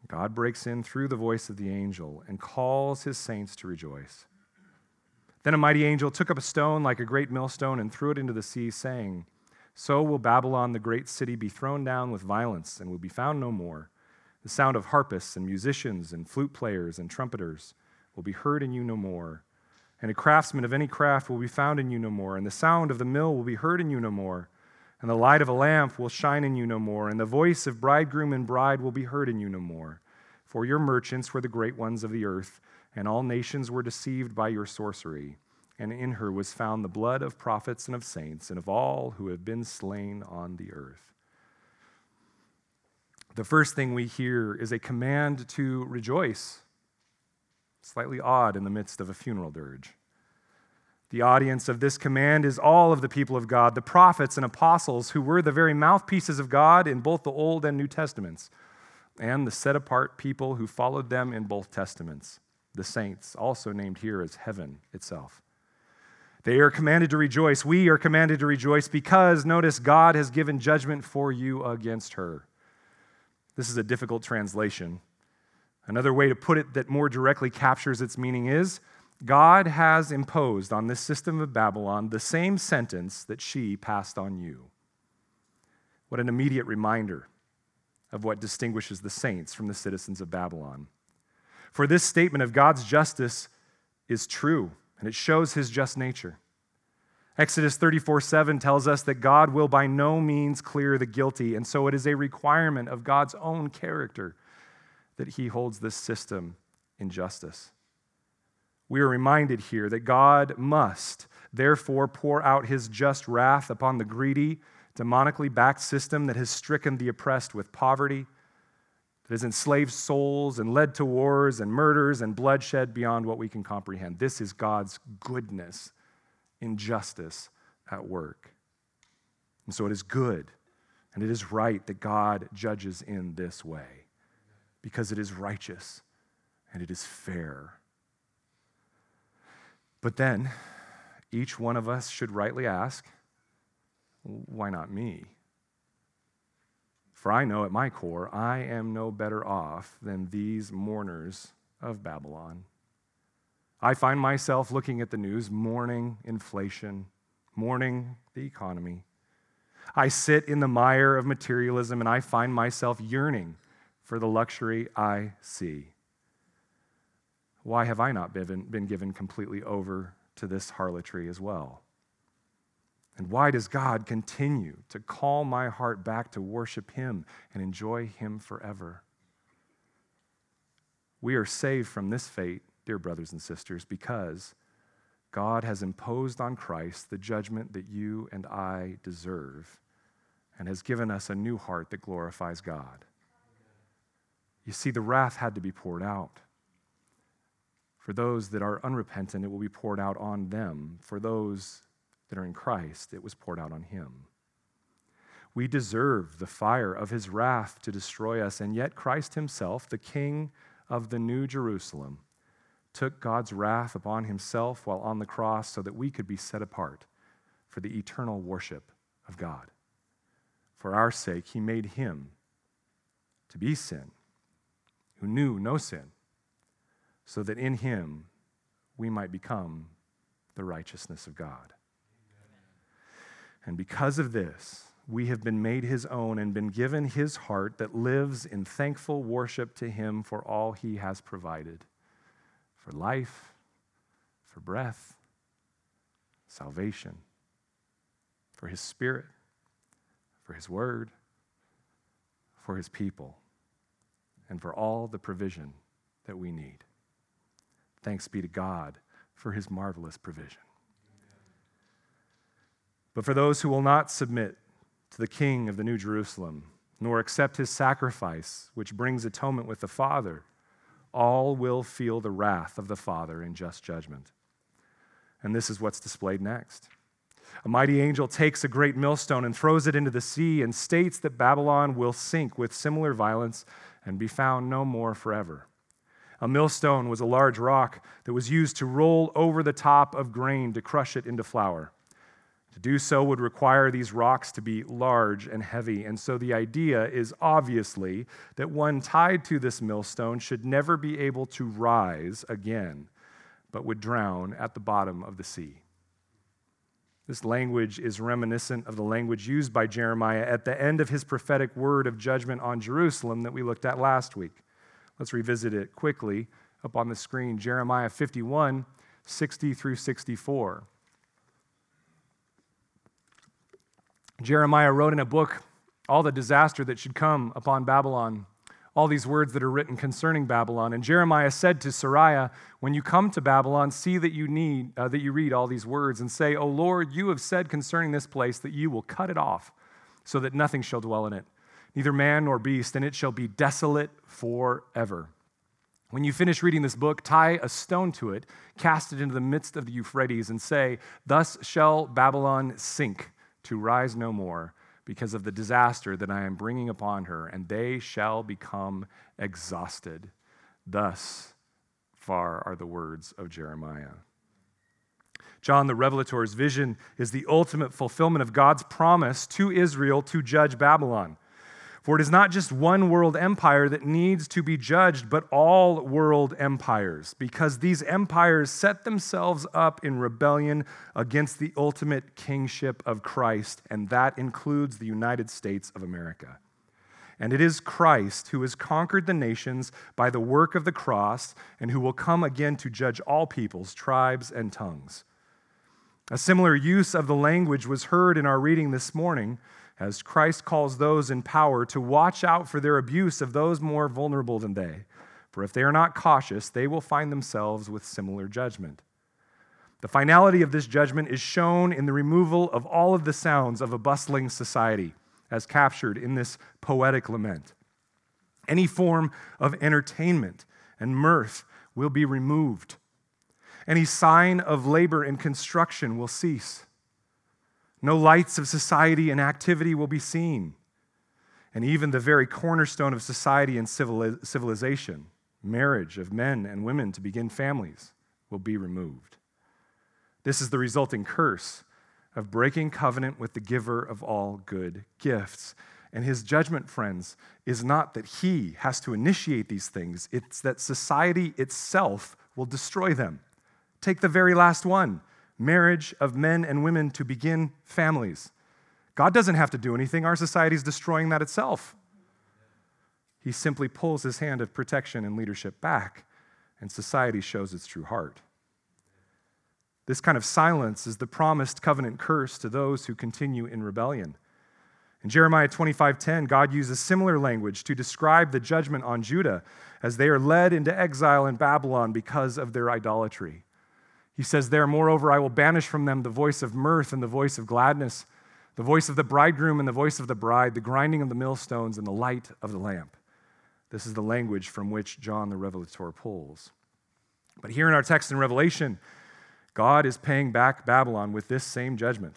God breaks in through the voice of the angel and calls his saints to rejoice. Then a mighty angel took up a stone like a great millstone and threw it into the sea, saying, so will Babylon, the great city, be thrown down with violence and will be found no more. The sound of harpists and musicians and flute players and trumpeters will be heard in you no more. And a craftsman of any craft will be found in you no more. And the sound of the mill will be heard in you no more. And the light of a lamp will shine in you no more. And the voice of bridegroom and bride will be heard in you no more. For your merchants were the great ones of the earth, and all nations were deceived by your sorcery. And in her was found the blood of prophets and of saints, and of all who have been slain on the earth. The first thing we hear is a command to rejoice. Slightly odd in the midst of a funeral dirge. The audience of this command is all of the people of God, the prophets and apostles who were the very mouthpieces of God in both the Old and New Testaments, and the set apart people who followed them in both Testaments, the saints, also named here as heaven itself. They are commanded to rejoice. We are commanded to rejoice because, notice, God has given judgment for you against her. This is a difficult translation. Another way to put it that more directly captures its meaning is God has imposed on this system of Babylon the same sentence that she passed on you. What an immediate reminder of what distinguishes the saints from the citizens of Babylon. For this statement of God's justice is true, and it shows his just nature. Exodus 34 7 tells us that God will by no means clear the guilty, and so it is a requirement of God's own character that he holds this system in justice. We are reminded here that God must, therefore, pour out his just wrath upon the greedy, demonically backed system that has stricken the oppressed with poverty, that has enslaved souls and led to wars and murders and bloodshed beyond what we can comprehend. This is God's goodness injustice at work. And so it is good and it is right that God judges in this way because it is righteous and it is fair. But then, each one of us should rightly ask, why not me? For I know at my core, I am no better off than these mourners of Babylon. I find myself looking at the news, mourning inflation, mourning the economy. I sit in the mire of materialism and I find myself yearning for the luxury I see. Why have I not been, given completely over to this harlotry as well? And why does God continue to call my heart back to worship Him and enjoy Him forever? We are saved from this fate dear brothers and sisters, because God has imposed on Christ the judgment that you and I deserve and has given us a new heart that glorifies God. You see, the wrath had to be poured out. For those that are unrepentant, it will be poured out on them. For those that are in Christ, it was poured out on him. We deserve the fire of his wrath to destroy us, and yet Christ himself, the King of the New Jerusalem, took God's wrath upon himself while on the cross so that we could be set apart for the eternal worship of God. For our sake, he made him to be sin, who knew no sin, so that in him we might become the righteousness of God. And because of this, we have been made his own and been given his heart that lives in thankful worship to him for all he has provided for life, for breath, salvation, for His Spirit, for His Word, for His people, and for all the provision that we need. Thanks be to God for His marvelous provision. But for those who will not submit to the King of the New Jerusalem, nor accept his sacrifice, which brings atonement with the Father, all will feel the wrath of the Father in just judgment. And this is what's displayed next. A mighty angel takes a great millstone and throws it into the sea and states that Babylon will sink with similar violence and be found no more forever. A millstone was a large rock that was used to roll over the top of grain to crush it into flour. To do so would require these rocks to be large and heavy. And so the idea is obviously that one tied to this millstone should never be able to rise again, but would drown at the bottom of the sea. This language is reminiscent of the language used by Jeremiah at the end of his prophetic word of judgment on Jerusalem that we looked at last week. Let's revisit it quickly up on the screen Jeremiah 51 60 through 64. Jeremiah wrote in a book all the disaster that should come upon Babylon, all these words that are written concerning Babylon. And Jeremiah said to Seraiah, When you come to Babylon, see that you need uh, that you read all these words and say, O Lord, you have said concerning this place that you will cut it off, so that nothing shall dwell in it, neither man nor beast, and it shall be desolate forever. When you finish reading this book, tie a stone to it, cast it into the midst of the Euphrates, and say, Thus shall Babylon sink to rise no more because of the disaster that I am bringing upon her, and they shall become exhausted. Thus far are the words of Jeremiah. John the Revelator's vision is the ultimate fulfillment of God's promise to Israel to judge Babylon. For it is not just one world empire that needs to be judged, but all world empires, because these empires set themselves up in rebellion against the ultimate kingship of Christ, and that includes the United States of America. And it is Christ who has conquered the nations by the work of the cross and who will come again to judge all peoples, tribes, and tongues. A similar use of the language was heard in our reading this morning as Christ calls those in power to watch out for their abuse of those more vulnerable than they. For if they are not cautious, they will find themselves with similar judgment. The finality of this judgment is shown in the removal of all of the sounds of a bustling society, as captured in this poetic lament. Any form of entertainment and mirth will be removed. Any sign of labor and construction will cease. No lights of society and activity will be seen. And even the very cornerstone of society and civilization, marriage of men and women to begin families, will be removed. This is the resulting curse of breaking covenant with the giver of all good gifts. And his judgment, friends, is not that he has to initiate these things, it's that society itself will destroy them. Take the very last one marriage of men and women to begin families. God doesn't have to do anything, our society is destroying that itself. He simply pulls his hand of protection and leadership back, and society shows its true heart. This kind of silence is the promised covenant curse to those who continue in rebellion. In Jeremiah 25:10, God uses similar language to describe the judgment on Judah as they are led into exile in Babylon because of their idolatry. He says, There, moreover, I will banish from them the voice of mirth and the voice of gladness, the voice of the bridegroom and the voice of the bride, the grinding of the millstones and the light of the lamp. This is the language from which John the Revelator pulls. But here in our text in Revelation, God is paying back Babylon with this same judgment.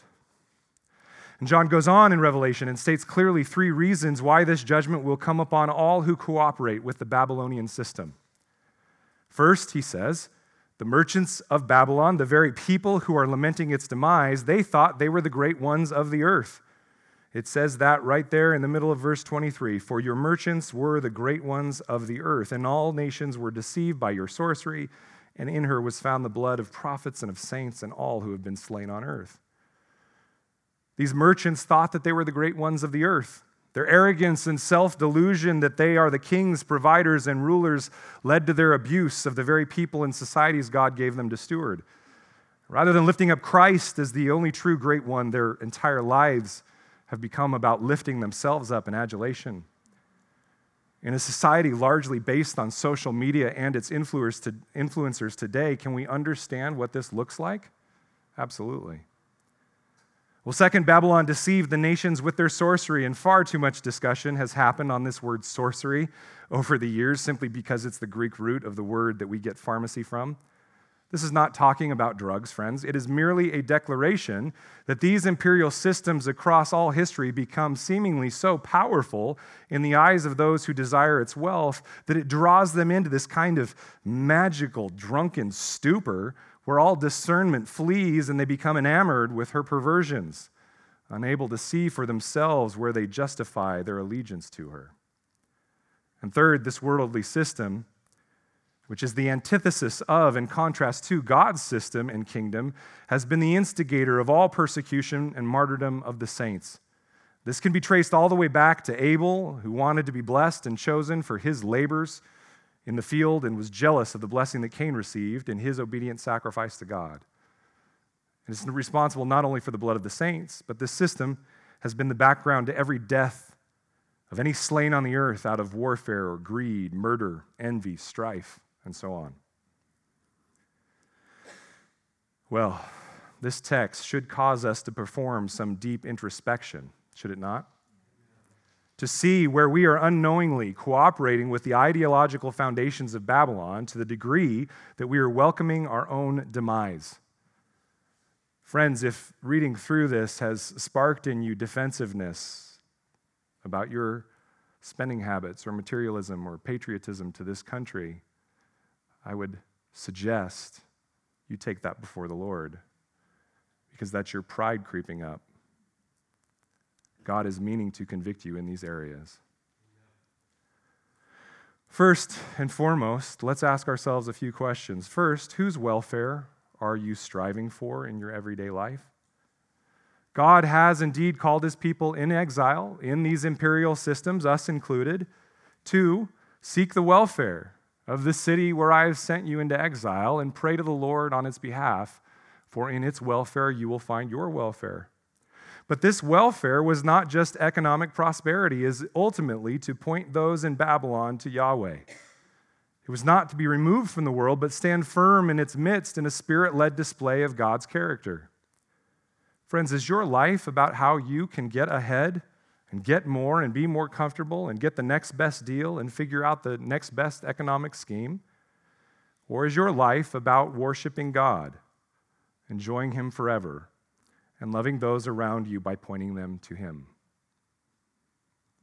And John goes on in Revelation and states clearly three reasons why this judgment will come upon all who cooperate with the Babylonian system. First, he says, the merchants of Babylon, the very people who are lamenting its demise, they thought they were the great ones of the earth. It says that right there in the middle of verse 23 For your merchants were the great ones of the earth, and all nations were deceived by your sorcery, and in her was found the blood of prophets and of saints and all who have been slain on earth. These merchants thought that they were the great ones of the earth. Their arrogance and self delusion that they are the kings, providers, and rulers led to their abuse of the very people and societies God gave them to steward. Rather than lifting up Christ as the only true great one, their entire lives have become about lifting themselves up in adulation. In a society largely based on social media and its influencers today, can we understand what this looks like? Absolutely. Well, second, Babylon deceived the nations with their sorcery, and far too much discussion has happened on this word sorcery over the years simply because it's the Greek root of the word that we get pharmacy from. This is not talking about drugs, friends. It is merely a declaration that these imperial systems across all history become seemingly so powerful in the eyes of those who desire its wealth that it draws them into this kind of magical, drunken stupor where all discernment flees and they become enamored with her perversions, unable to see for themselves where they justify their allegiance to her. And third, this worldly system which is the antithesis of and contrast to God's system and kingdom, has been the instigator of all persecution and martyrdom of the saints. This can be traced all the way back to Abel, who wanted to be blessed and chosen for his labors in the field and was jealous of the blessing that Cain received in his obedient sacrifice to God. And it's responsible not only for the blood of the saints, but this system has been the background to every death of any slain on the earth out of warfare or greed, murder, envy, strife, and so on. Well, this text should cause us to perform some deep introspection, should it not? To see where we are unknowingly cooperating with the ideological foundations of Babylon to the degree that we are welcoming our own demise. Friends, if reading through this has sparked in you defensiveness about your spending habits or materialism or patriotism to this country, I would suggest you take that before the Lord because that's your pride creeping up. God is meaning to convict you in these areas. First and foremost, let's ask ourselves a few questions. First, whose welfare are you striving for in your everyday life? God has indeed called his people in exile in these imperial systems, us included, to seek the welfare of the city where I have sent you into exile and pray to the Lord on its behalf, for in its welfare you will find your welfare. But this welfare was not just economic prosperity, is ultimately to point those in Babylon to Yahweh. It was not to be removed from the world, but stand firm in its midst in a spirit led display of God's character. Friends, is your life about how you can get ahead and get more and be more comfortable and get the next best deal and figure out the next best economic scheme? Or is your life about worshiping God, enjoying Him forever, and loving those around you by pointing them to Him?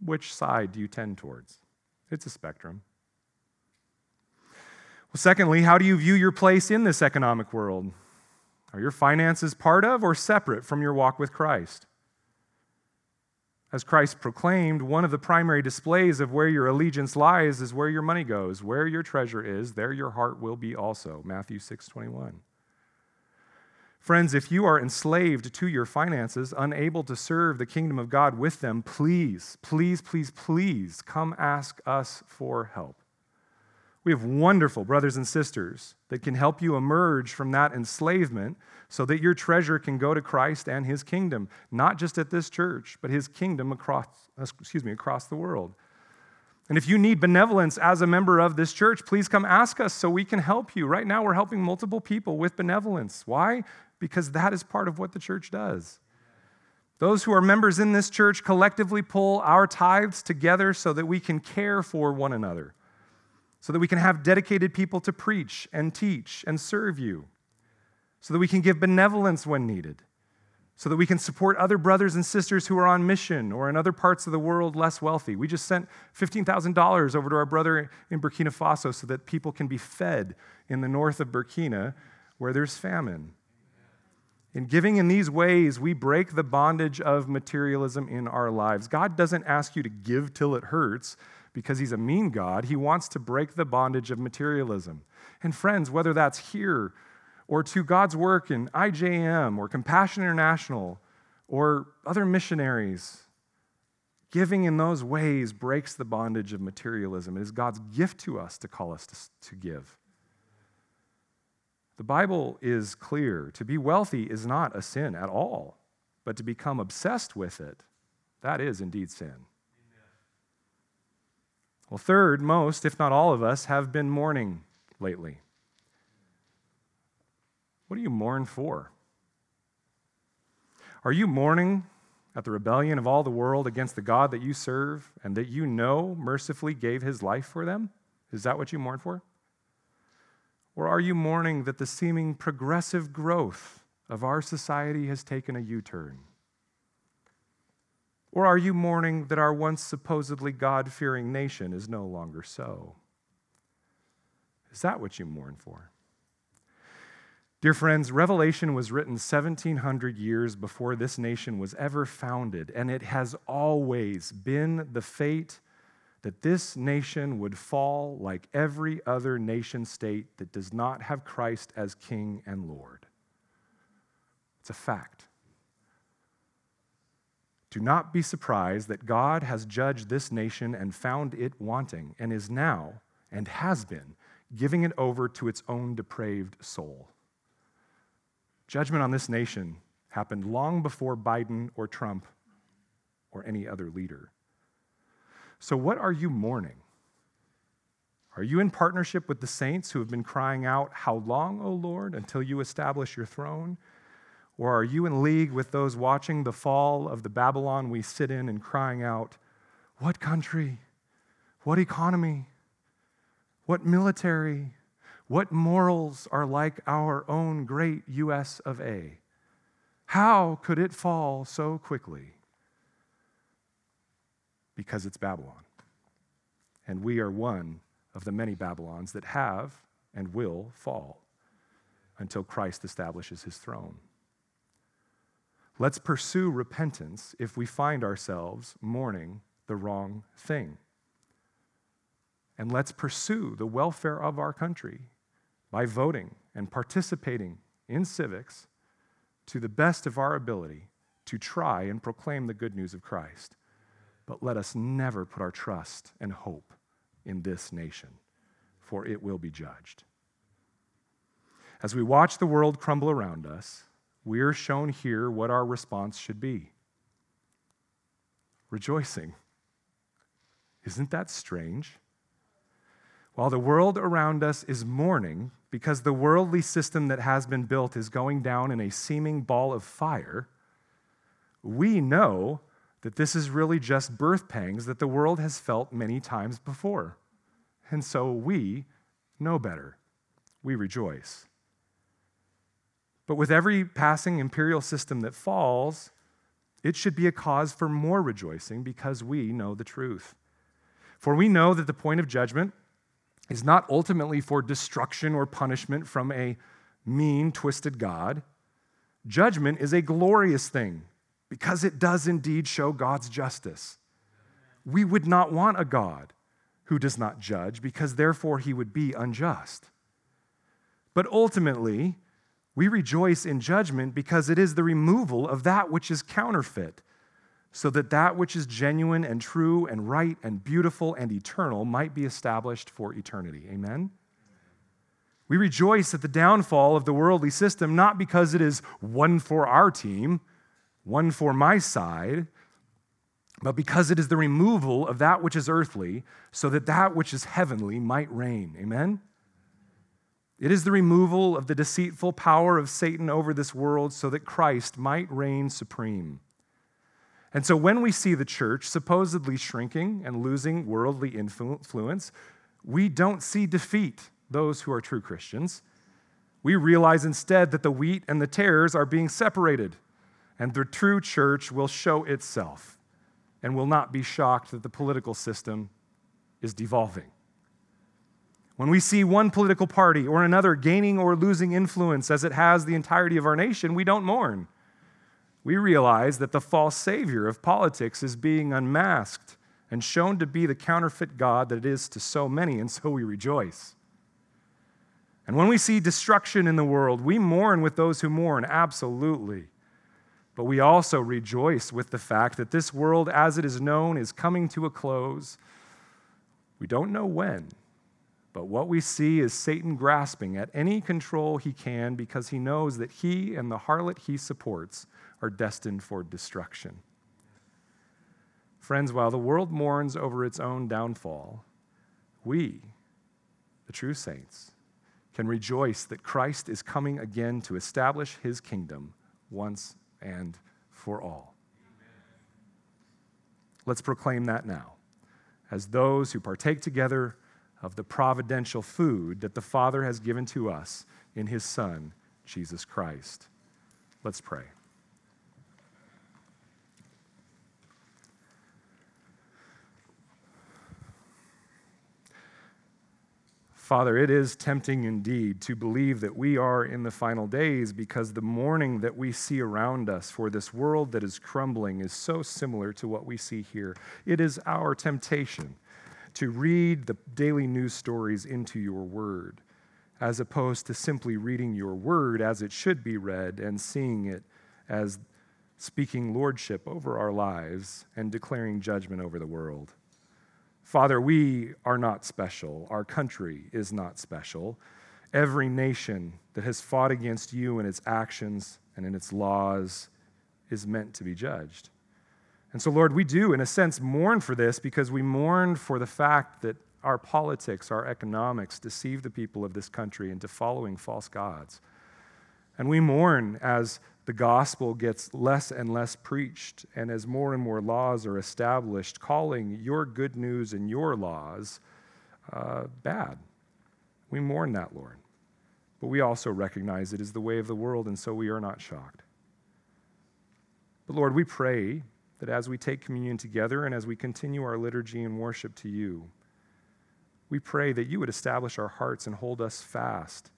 Which side do you tend towards? It's a spectrum. Well, secondly, how do you view your place in this economic world? Are your finances part of or separate from your walk with Christ? As Christ proclaimed, one of the primary displays of where your allegiance lies is where your money goes. Where your treasure is, there your heart will be also. Matthew 6:21. Friends, if you are enslaved to your finances, unable to serve the kingdom of God with them, please, please, please, please come ask us for help. We have wonderful brothers and sisters that can help you emerge from that enslavement so that your treasure can go to Christ and his kingdom, not just at this church, but his kingdom across, excuse me, across the world. And if you need benevolence as a member of this church, please come ask us so we can help you. Right now, we're helping multiple people with benevolence. Why? Because that is part of what the church does. Those who are members in this church collectively pull our tithes together so that we can care for one another, so that we can have dedicated people to preach and teach and serve you so that we can give benevolence when needed, so that we can support other brothers and sisters who are on mission or in other parts of the world less wealthy. We just sent $15,000 over to our brother in Burkina Faso so that people can be fed in the north of Burkina where there's famine. In giving in these ways, we break the bondage of materialism in our lives. God doesn't ask you to give till it hurts because He's a mean God. He wants to break the bondage of materialism. And friends, whether that's here or to God's work in IJM or Compassion International or other missionaries. Giving in those ways breaks the bondage of materialism. It is God's gift to us to call us to, to give. The Bible is clear. To be wealthy is not a sin at all, but to become obsessed with it, that is indeed sin. Well, third, most, if not all of us, have been mourning lately. What do you mourn for? Are you mourning at the rebellion of all the world against the God that you serve and that you know mercifully gave his life for them? Is that what you mourn for? Or are you mourning that the seeming progressive growth of our society has taken a U turn? Or are you mourning that our once supposedly God fearing nation is no longer so? Is that what you mourn for? Dear friends, Revelation was written 1700 years before this nation was ever founded, and it has always been the fate, that this nation would fall like every other nation state that does not have Christ as King and Lord. It's a fact. Do not be surprised that God has judged this nation and found it wanting, and is now, and has been, giving it over to its own depraved soul. Judgment on this nation happened long before Biden or Trump or any other leader. So, what are you mourning? Are you in partnership with the saints who have been crying out, How long, O Lord, until you establish your throne? Or are you in league with those watching the fall of the Babylon we sit in and crying out, What country? What economy? What military? What morals are like our own great US of A? How could it fall so quickly? Because it's Babylon. And we are one of the many Babylons that have and will fall until Christ establishes his throne. Let's pursue repentance if we find ourselves mourning the wrong thing. And let's pursue the welfare of our country by voting and participating in civics to the best of our ability to try and proclaim the good news of Christ. But let us never put our trust and hope in this nation, for it will be judged. As we watch the world crumble around us, we are shown here what our response should be rejoicing. Isn't that strange? While the world around us is mourning because the worldly system that has been built is going down in a seeming ball of fire, we know that this is really just birth pangs that the world has felt many times before. And so we know better. We rejoice. But with every passing imperial system that falls, it should be a cause for more rejoicing because we know the truth. For we know that the point of judgment is not ultimately for destruction or punishment from a mean, twisted God. Judgment is a glorious thing because it does indeed show God's justice. We would not want a God who does not judge because therefore he would be unjust. But ultimately, we rejoice in judgment because it is the removal of that which is counterfeit so that that which is genuine and true and right and beautiful and eternal might be established for eternity. Amen? We rejoice at the downfall of the worldly system, not because it is one for our team, one for my side, but because it is the removal of that which is earthly, so that that which is heavenly might reign. Amen? It is the removal of the deceitful power of Satan over this world, so that Christ might reign supreme. And so when we see the church supposedly shrinking and losing worldly influence, we don't see defeat, those who are true Christians. We realize instead that the wheat and the tares are being separated, and the true church will show itself and will not be shocked that the political system is devolving. When we see one political party or another gaining or losing influence as it has the entirety of our nation, we don't mourn we realize that the false savior of politics is being unmasked and shown to be the counterfeit God that it is to so many, and so we rejoice. And when we see destruction in the world, we mourn with those who mourn, absolutely. But we also rejoice with the fact that this world, as it is known, is coming to a close. We don't know when, but what we see is Satan grasping at any control he can because he knows that he and the harlot he supports are destined for destruction. Friends, while the world mourns over its own downfall, we, the true saints, can rejoice that Christ is coming again to establish his kingdom once and for all. Let's proclaim that now as those who partake together of the providential food that the Father has given to us in his Son, Jesus Christ. Let's pray. Father, it is tempting indeed to believe that we are in the final days because the mourning that we see around us for this world that is crumbling is so similar to what we see here. It is our temptation. to read the daily news stories into your word, as opposed to simply reading your word as it should be read and seeing it as speaking lordship over our lives and declaring judgment over the world. Father, we are not special. Our country is not special. Every nation that has fought against you in its actions and in its laws is meant to be judged. And so, Lord, we do, in a sense, mourn for this because we mourn for the fact that our politics, our economics deceive the people of this country into following false gods. And we mourn as the gospel gets less and less preached, and as more and more laws are established, calling your good news and your laws uh, bad. We mourn that, Lord. But we also recognize it is the way of the world, and so we are not shocked. But Lord, we pray that as we take communion together and as we continue our liturgy and worship to you, we pray that you would establish our hearts and hold us fast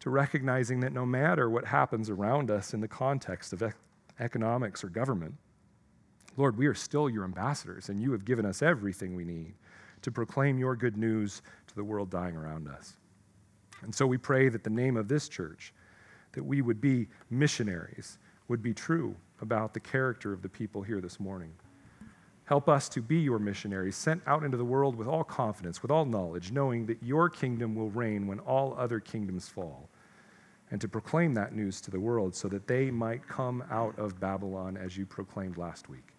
to recognizing that no matter what happens around us in the context of economics or government, Lord, we are still your ambassadors, and you have given us everything we need to proclaim your good news to the world dying around us. And so we pray that the name of this church, that we would be missionaries, would be true about the character of the people here this morning. Help us to be your missionaries, sent out into the world with all confidence, with all knowledge, knowing that your kingdom will reign when all other kingdoms fall, and to proclaim that news to the world so that they might come out of Babylon as you proclaimed last week.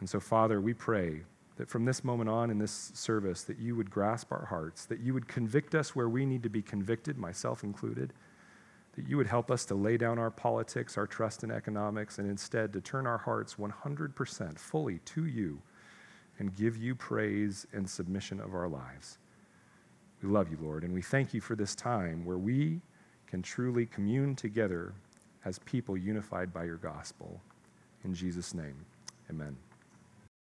And so, Father, we pray that from this moment on in this service, that you would grasp our hearts, that you would convict us where we need to be convicted, myself included that you would help us to lay down our politics, our trust in economics, and instead to turn our hearts 100% fully to you and give you praise and submission of our lives. We love you, Lord, and we thank you for this time where we can truly commune together as people unified by your gospel. In Jesus' name, amen.